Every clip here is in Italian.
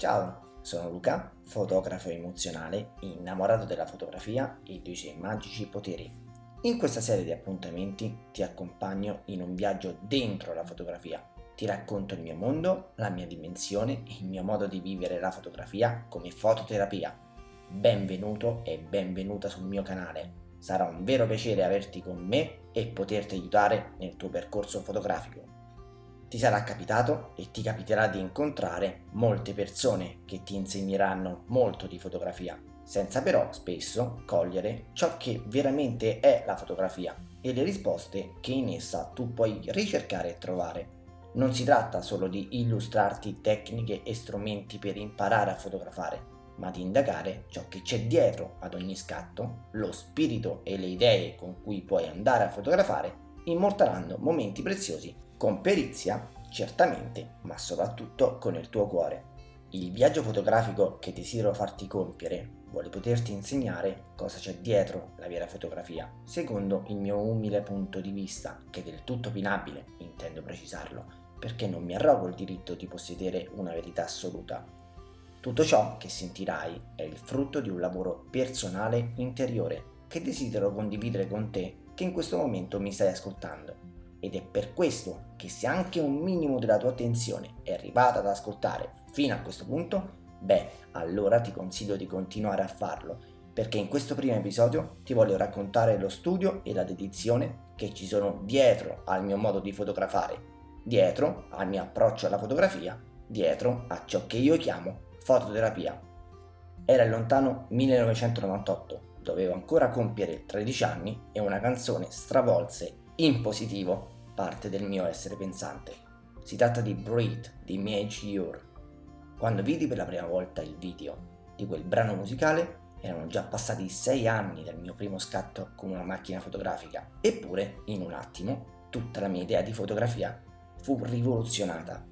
Ciao, sono Luca, fotografo emozionale, innamorato della fotografia e dei suoi magici poteri. In questa serie di appuntamenti ti accompagno in un viaggio dentro la fotografia. Ti racconto il mio mondo, la mia dimensione e il mio modo di vivere la fotografia come fototerapia. Benvenuto e benvenuta sul mio canale. Sarà un vero piacere averti con me e poterti aiutare nel tuo percorso fotografico. Ti sarà capitato e ti capiterà di incontrare molte persone che ti insegneranno molto di fotografia, senza però spesso cogliere ciò che veramente è la fotografia e le risposte che in essa tu puoi ricercare e trovare. Non si tratta solo di illustrarti tecniche e strumenti per imparare a fotografare, ma di indagare ciò che c'è dietro ad ogni scatto, lo spirito e le idee con cui puoi andare a fotografare, immortalando momenti preziosi con perizia, certamente, ma soprattutto con il tuo cuore. Il viaggio fotografico che desidero farti compiere vuole poterti insegnare cosa c'è dietro la vera fotografia, secondo il mio umile punto di vista, che è del tutto opinabile, intendo precisarlo, perché non mi arrogo il diritto di possedere una verità assoluta. Tutto ciò che sentirai è il frutto di un lavoro personale interiore che desidero condividere con te che in questo momento mi stai ascoltando ed è per questo che se anche un minimo della tua attenzione è arrivata ad ascoltare fino a questo punto, beh, allora ti consiglio di continuare a farlo, perché in questo primo episodio ti voglio raccontare lo studio e la dedizione che ci sono dietro al mio modo di fotografare, dietro al mio approccio alla fotografia, dietro a ciò che io chiamo fototerapia. Era il lontano 1998, dovevo ancora compiere 13 anni e una canzone stravolse in positivo parte del mio essere pensante. Si tratta di Breathe di Mage Ure. Quando vidi per la prima volta il video di quel brano musicale, erano già passati sei anni dal mio primo scatto con una macchina fotografica, eppure in un attimo tutta la mia idea di fotografia fu rivoluzionata.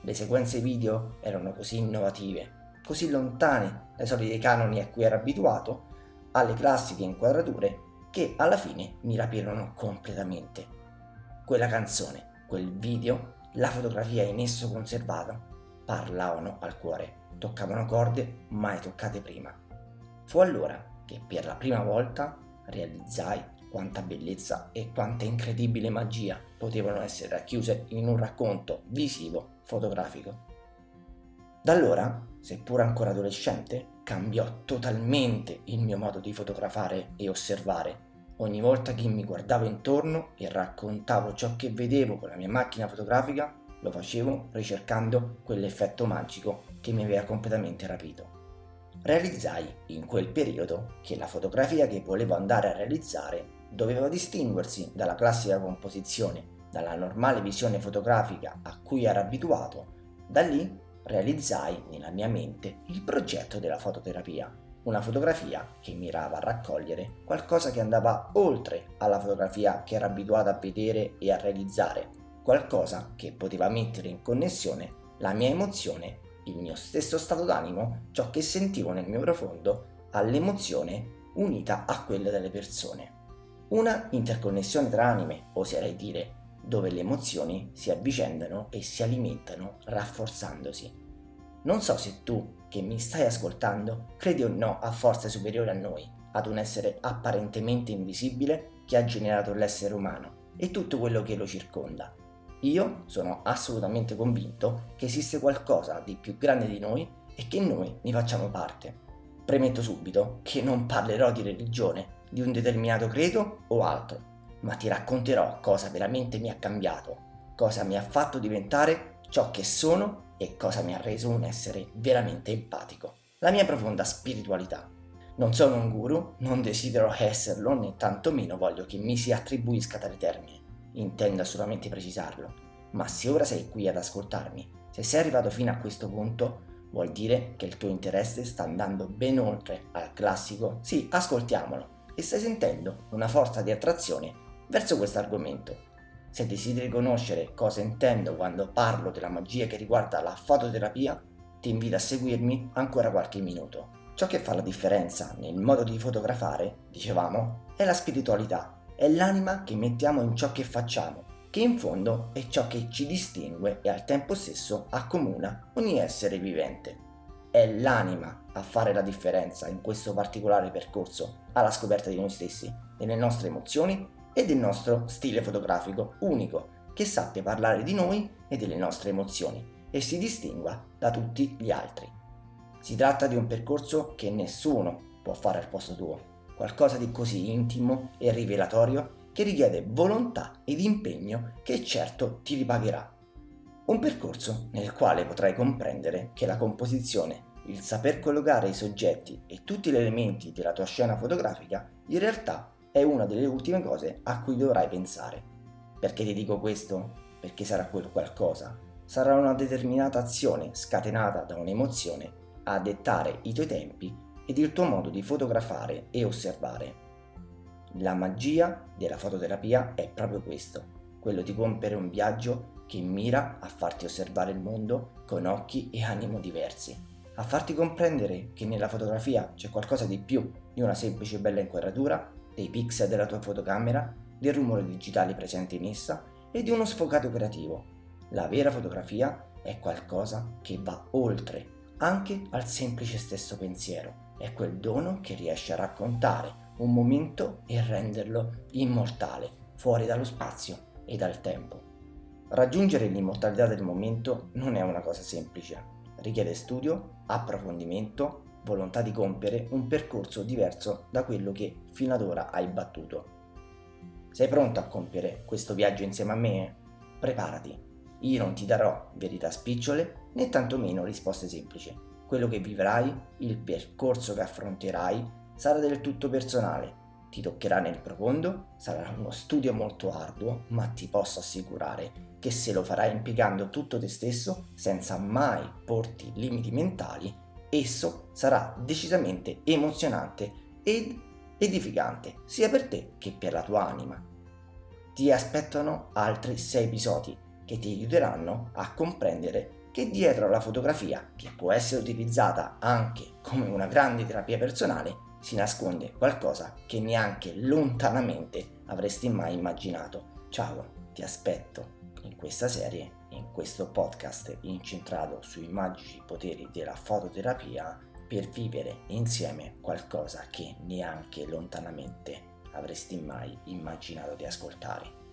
Le sequenze video erano così innovative, così lontane dai soliti canoni a cui ero abituato, alle classiche inquadrature che alla fine mi rapirono completamente. Quella canzone, quel video, la fotografia in esso conservata parlavano al cuore, toccavano corde mai toccate prima. Fu allora che per la prima volta realizzai quanta bellezza e quanta incredibile magia potevano essere racchiuse in un racconto visivo fotografico. Da allora, seppur ancora adolescente, cambiò totalmente il mio modo di fotografare e osservare. Ogni volta che mi guardavo intorno e raccontavo ciò che vedevo con la mia macchina fotografica, lo facevo ricercando quell'effetto magico che mi aveva completamente rapito. Realizzai in quel periodo che la fotografia che volevo andare a realizzare doveva distinguersi dalla classica composizione, dalla normale visione fotografica a cui ero abituato. Da lì realizzai nella mia mente il progetto della fototerapia, una fotografia che mirava a raccogliere qualcosa che andava oltre alla fotografia che ero abituato a vedere e a realizzare, qualcosa che poteva mettere in connessione la mia emozione, il mio stesso stato d'animo, ciò che sentivo nel mio profondo, all'emozione unita a quella delle persone. Una interconnessione tra anime, oserei dire, dove le emozioni si avvicendano e si alimentano rafforzandosi. Non so se tu, che mi stai ascoltando, credi o no a forze superiori a noi, ad un essere apparentemente invisibile che ha generato l'essere umano e tutto quello che lo circonda. Io sono assolutamente convinto che esiste qualcosa di più grande di noi e che noi ne facciamo parte. Premetto subito che non parlerò di religione, di un determinato credo o altro, ma ti racconterò cosa veramente mi ha cambiato, cosa mi ha fatto diventare ciò che sono e cosa mi ha reso un essere veramente empatico. La mia profonda spiritualità. Non sono un guru, non desidero esserlo, né tantomeno voglio che mi si attribuisca tale termine. Intendo assolutamente precisarlo. Ma se ora sei qui ad ascoltarmi, se sei arrivato fino a questo punto, vuol dire che il tuo interesse sta andando ben oltre al classico sì, ascoltiamolo, e stai sentendo una forza di attrazione verso questo argomento. Se desideri conoscere cosa intendo quando parlo della magia che riguarda la fototerapia, ti invito a seguirmi ancora qualche minuto. Ciò che fa la differenza nel modo di fotografare, dicevamo, è la spiritualità, è l'anima che mettiamo in ciò che facciamo, che in fondo è ciò che ci distingue e al tempo stesso accomuna ogni essere vivente. è l'anima a fare la differenza in questo particolare percorso alla scoperta di noi stessi, delle nostre emozioni e del nostro stile fotografico unico che sappia parlare di noi e delle nostre emozioni e si distingua da tutti gli altri. Si tratta di un percorso che nessuno può fare al posto tuo, qualcosa di così intimo e rivelatorio che richiede volontà ed impegno che certo ti ripagherà. Un percorso nel quale potrai comprendere che la composizione, il saper collocare i soggetti e tutti gli elementi della tua scena fotografica in realtà è una delle ultime cose a cui dovrai pensare. Perché ti dico questo? Perché sarà quel qualcosa. Sarà una determinata azione scatenata da un'emozione a dettare i tuoi tempi ed il tuo modo di fotografare e osservare. La magia della fototerapia è proprio questo, quello di compiere un viaggio che mira a farti osservare il mondo con occhi e animo diversi, a farti comprendere che nella fotografia c'è qualcosa di più di una semplice bella inquadratura, dei pixel della tua fotocamera, del rumore digitale presente in essa e di uno sfogato creativo. La vera fotografia è qualcosa che va oltre anche al semplice stesso pensiero, è quel dono che riesce a raccontare un momento e renderlo immortale, fuori dallo spazio e dal tempo. Raggiungere l'immortalità del momento non è una cosa semplice, richiede studio, approfondimento, volontà di compiere un percorso diverso da quello che fino ad ora hai battuto. Sei pronto a compiere questo viaggio insieme a me? Preparati. Io non ti darò verità spicciole né tantomeno risposte semplici. Quello che vivrai, il percorso che affronterai sarà del tutto personale, ti toccherà nel profondo, sarà uno studio molto arduo, ma ti posso assicurare che se lo farai impiegando tutto te stesso, senza mai porti limiti mentali, esso sarà decisamente emozionante ed edificante, sia per te che per la tua anima. Ti aspettano altri sei episodi che ti aiuteranno a comprendere che dietro alla fotografia, che può essere utilizzata anche come una grande terapia personale, si nasconde qualcosa che neanche lontanamente avresti mai immaginato. Ciao, ti aspetto in questa serie, in questo podcast incentrato sui magici poteri della fototerapia per vivere insieme qualcosa che neanche lontanamente avresti mai immaginato di ascoltare.